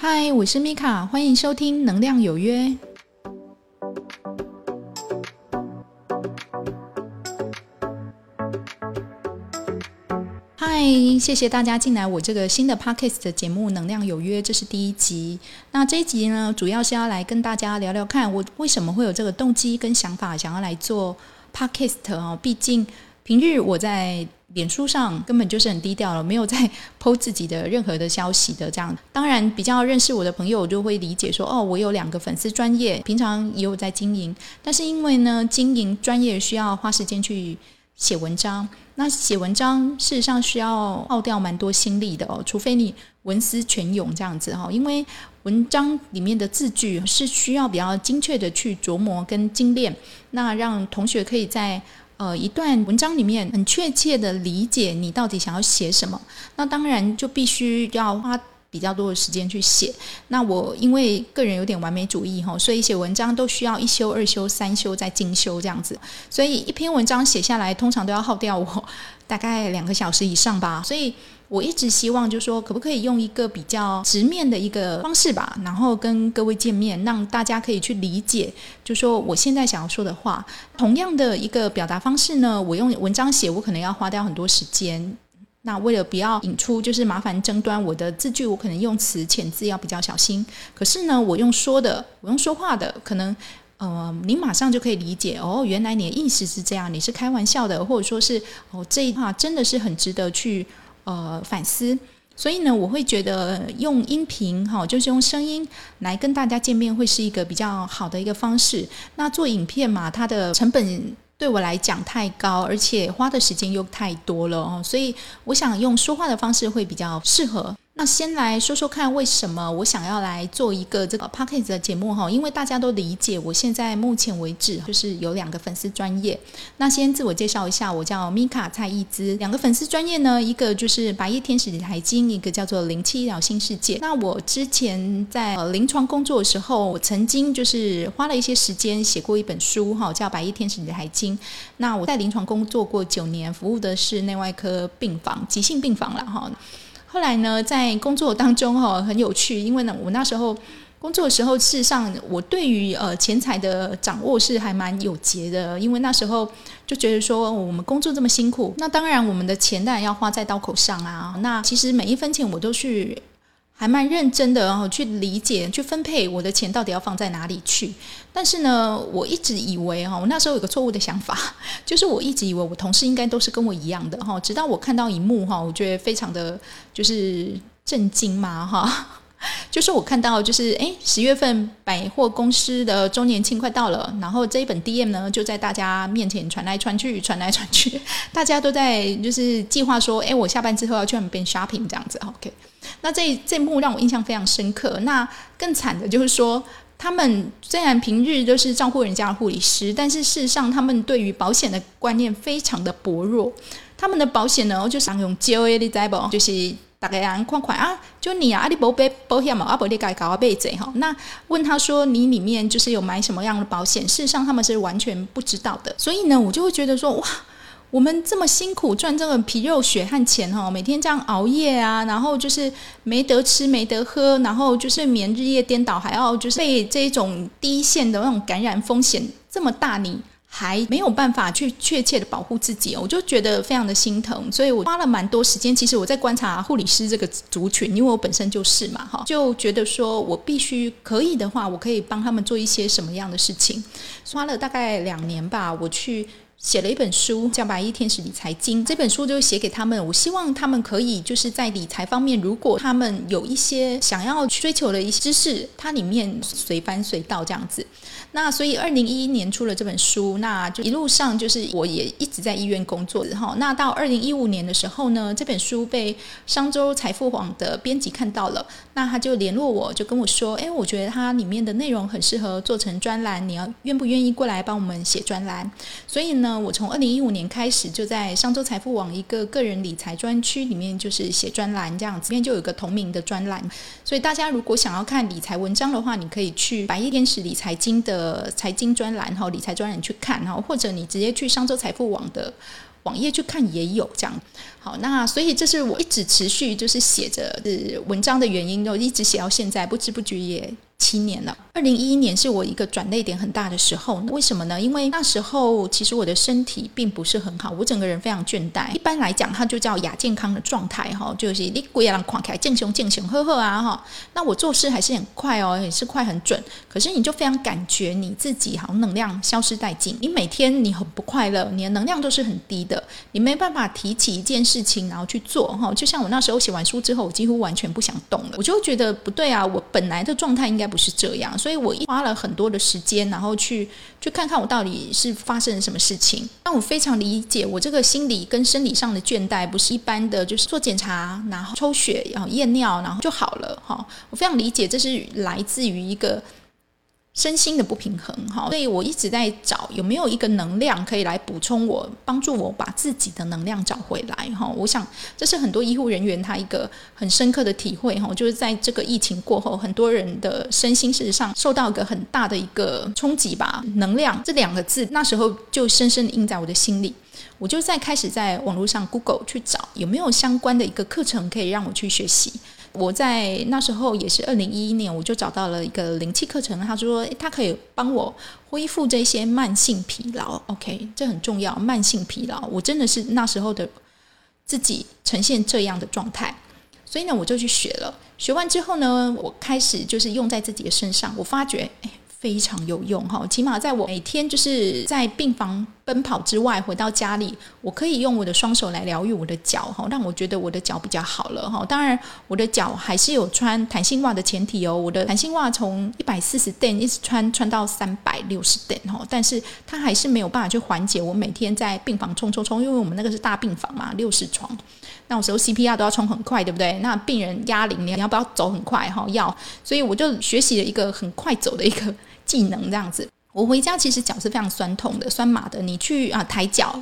嗨，我是米卡，欢迎收听《能量有约》。嗨，谢谢大家进来我这个新的 podcast 的节目《能量有约》，这是第一集。那这一集呢，主要是要来跟大家聊聊看，我为什么会有这个动机跟想法，想要来做 podcast 哦。毕竟平日我在脸书上根本就是很低调了，没有在 PO 自己的任何的消息的。这样，当然比较认识我的朋友就会理解说，哦，我有两个粉丝专业，平常也有在经营。但是因为呢，经营专业需要花时间去写文章。那写文章事实上需要耗掉蛮多心力的哦，除非你文思泉涌这样子哈，因为文章里面的字句是需要比较精确的去琢磨跟精炼，那让同学可以在呃一段文章里面很确切的理解你到底想要写什么，那当然就必须要花。比较多的时间去写，那我因为个人有点完美主义哈，所以写文章都需要一修、二修、三修再精修这样子，所以一篇文章写下来，通常都要耗掉我大概两个小时以上吧。所以我一直希望，就是说可不可以用一个比较直面的一个方式吧，然后跟各位见面，让大家可以去理解，就说我现在想要说的话。同样的一个表达方式呢，我用文章写，我可能要花掉很多时间。那为了不要引出就是麻烦争端，我的字句我可能用词遣字要比较小心。可是呢，我用说的，我用说话的，可能呃，你马上就可以理解哦，原来你的意思是这样，你是开玩笑的，或者说是哦，这一话真的是很值得去呃反思。所以呢，我会觉得用音频哈，就是用声音来跟大家见面，会是一个比较好的一个方式。那做影片嘛，它的成本。对我来讲太高，而且花的时间又太多了哦，所以我想用说话的方式会比较适合。那先来说说看，为什么我想要来做一个这个 p o c k e t 的节目哈？因为大家都理解，我现在目前为止就是有两个粉丝专业。那先自我介绍一下，我叫米卡蔡义姿。两个粉丝专业呢，一个就是白夜天使理财经，一个叫做灵气医疗新世界。那我之前在临床工作的时候，我曾经就是花了一些时间写过一本书哈，叫白夜天使理财经。那我在临床工作过九年，服务的是内外科病房、急性病房了哈。后来呢，在工作当中哈很有趣，因为呢，我那时候工作的时候，事实上我对于呃钱财的掌握是还蛮有节的，因为那时候就觉得说我们工作这么辛苦，那当然我们的钱当然要花在刀口上啊。那其实每一分钱我都去。还蛮认真的，然后去理解、去分配我的钱到底要放在哪里去。但是呢，我一直以为哈，我那时候有个错误的想法，就是我一直以为我同事应该都是跟我一样的哈。直到我看到一幕哈，我觉得非常的就是震惊嘛哈。就是我看到就是哎，十月份百货公司的周年庆快到了，然后这一本 DM 呢就在大家面前传来传去，传来传去，大家都在就是计划说，哎，我下班之后要去那边 shopping 这样子，OK。那这这幕让我印象非常深刻。那更惨的就是说，他们虽然平日都是照顾人家的护理师，但是事实上他们对于保险的观念非常的薄弱。他们的保险呢，就是用 J O A 的在保，就是大概人款款啊，就你啊，阿里保保保险嘛，阿伯你该搞个背子哈。那问他说你里面就是有买什么样的保险？事实上他们是完全不知道的。所以呢，我就会觉得说哇。我们这么辛苦赚这个皮肉血汗钱哈，每天这样熬夜啊，然后就是没得吃没得喝，然后就是眠日夜颠倒，还要就是被这种低线的那种感染风险这么大，你还没有办法去确切的保护自己，我就觉得非常的心疼。所以我花了蛮多时间，其实我在观察护理师这个族群，因为我本身就是嘛哈，就觉得说我必须可以的话，我可以帮他们做一些什么样的事情。花了大概两年吧，我去。写了一本书叫《白衣天使理财经》，这本书就写给他们。我希望他们可以就是在理财方面，如果他们有一些想要追求的一些知识，它里面随翻随到这样子。那所以二零一一年出了这本书，那就一路上就是我也一直在医院工作哈。那到二零一五年的时候呢，这本书被商周财富网的编辑看到了，那他就联络我，就跟我说：“哎，我觉得它里面的内容很适合做成专栏，你要愿不愿意过来帮我们写专栏？”所以呢。那我从二零一五年开始就在商周财富网一个个人理财专区里面，就是写专栏这样子，里面就有个同名的专栏。所以大家如果想要看理财文章的话，你可以去百亿天使理财经的财经专栏哈，理财专栏去看哈，或者你直接去商周财富网的。网页去看也有这样。好，那所以这是我一直持续就是写着是文章的原因，就一直写到现在，不知不觉也。七年了，二零一一年是我一个转泪点很大的时候。为什么呢？因为那时候其实我的身体并不是很好，我整个人非常倦怠。一般来讲，它就叫亚健康的状态哈，就是你鬼啊，狂开健雄健雄呵呵啊哈。那我做事还是很快哦，也是快很准。可是你就非常感觉你自己好像能量消失殆尽，你每天你很不快乐，你的能量都是很低的，你没办法提起一件事情然后去做哈。就像我那时候写完书之后，我几乎完全不想动了，我就觉得不对啊，我本来的状态应该。不是这样，所以我花了很多的时间，然后去去看看我到底是发生了什么事情。但我非常理解，我这个心理跟生理上的倦怠不是一般的，就是做检查，然后抽血，然后验尿，然后就好了。哈，我非常理解，这是来自于一个。身心的不平衡，哈，所以我一直在找有没有一个能量可以来补充我，帮助我把自己的能量找回来，哈。我想这是很多医护人员他一个很深刻的体会，哈，就是在这个疫情过后，很多人的身心事实上受到一个很大的一个冲击吧。能量这两个字那时候就深深的印在我的心里，我就在开始在网络上 Google 去找有没有相关的一个课程可以让我去学习。我在那时候也是二零一一年，我就找到了一个灵气课程，他说他可以帮我恢复这些慢性疲劳。OK，这很重要，慢性疲劳，我真的是那时候的自己呈现这样的状态，所以呢，我就去学了。学完之后呢，我开始就是用在自己的身上，我发觉，哎。非常有用哈，起码在我每天就是在病房奔跑之外，回到家里，我可以用我的双手来疗愈我的脚哈，让我觉得我的脚比较好了哈。当然，我的脚还是有穿弹性袜的前提哦，我的弹性袜从一百四十吨一直穿穿到三百六十吨哈，但是它还是没有办法去缓解我每天在病房冲冲冲，因为我们那个是大病房嘛，六十床，那有时候 CPR 都要冲很快，对不对？那病人压铃，你要不要走很快哈？要，所以我就学习了一个很快走的一个。技能这样子，我回家其实脚是非常酸痛的，酸麻的。你去啊抬脚、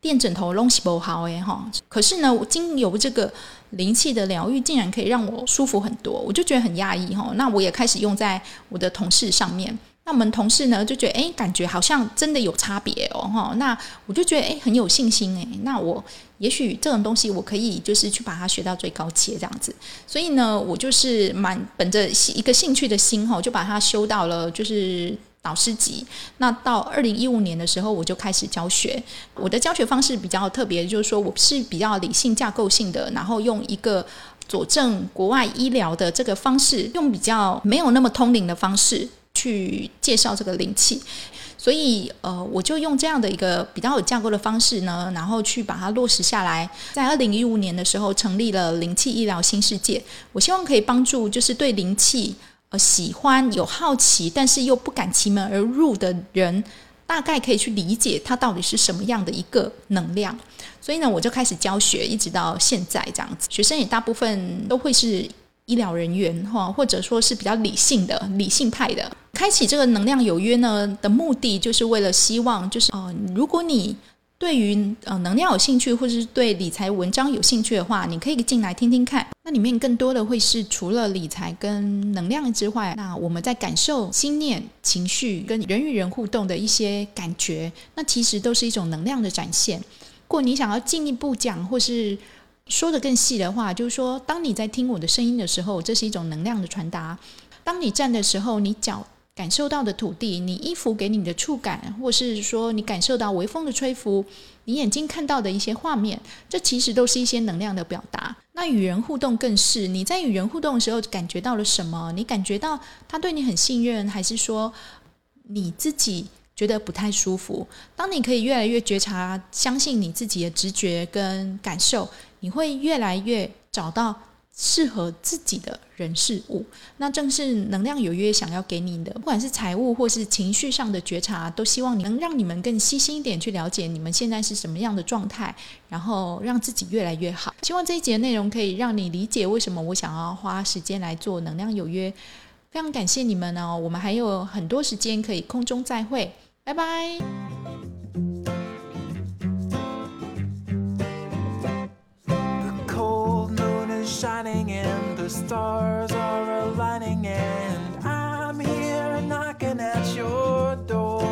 垫枕头，拢是不好诶哈。可是呢，经由这个灵气的疗愈，竟然可以让我舒服很多，我就觉得很压抑哈。那我也开始用在我的同事上面。那我们同事呢，就觉得哎，感觉好像真的有差别哦哈。那我就觉得哎，很有信心哎。那我也许这种东西，我可以就是去把它学到最高阶这样子。所以呢，我就是蛮本着一个兴趣的心哈，就把它修到了就是导师级。那到二零一五年的时候，我就开始教学。我的教学方式比较特别，就是说我是比较理性架构性的，然后用一个佐证国外医疗的这个方式，用比较没有那么通灵的方式。去介绍这个灵气，所以呃，我就用这样的一个比较有架构的方式呢，然后去把它落实下来。在二零一五年的时候，成立了灵气医疗新世界。我希望可以帮助，就是对灵气呃喜欢、有好奇，但是又不敢其门而入的人，大概可以去理解它到底是什么样的一个能量。所以呢，我就开始教学，一直到现在这样子。学生也大部分都会是。医疗人员哈，或者说是比较理性的、理性派的，开启这个能量有约呢的目的，就是为了希望，就是哦，如果你对于呃能量有兴趣，或者是对理财文章有兴趣的话，你可以进来听听看。那里面更多的会是除了理财跟能量之外，那我们在感受心念、情绪跟人与人互动的一些感觉，那其实都是一种能量的展现。如果你想要进一步讲，或是说的更细的话，就是说，当你在听我的声音的时候，这是一种能量的传达。当你站的时候，你脚感受到的土地，你衣服给你的触感，或是说你感受到微风的吹拂，你眼睛看到的一些画面，这其实都是一些能量的表达。那与人互动更是，你在与人互动的时候感觉到了什么？你感觉到他对你很信任，还是说你自己？觉得不太舒服。当你可以越来越觉察、相信你自己的直觉跟感受，你会越来越找到适合自己的人事物。那正是能量有约想要给你的，不管是财务或是情绪上的觉察，都希望你能让你们更细心一点去了解你们现在是什么样的状态，然后让自己越来越好。希望这一节内容可以让你理解为什么我想要花时间来做能量有约。非常感谢你们哦，我们还有很多时间可以空中再会，拜拜。stars are aligning, and I'm here knocking at your door.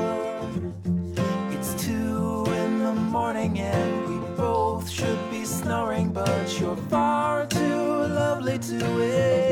It's two in the morning, and we both should be snoring, but you're far too lovely to it.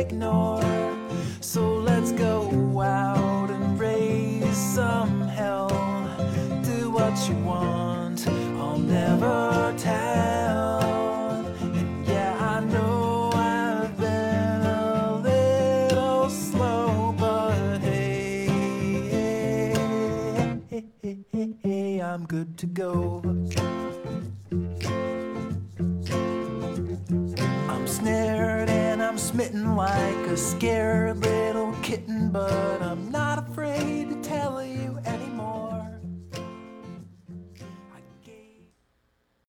Hey, hey, hey, I'm good to go. I'm snared and I'm smitten like a scared little kitten, but I'm not afraid to tell you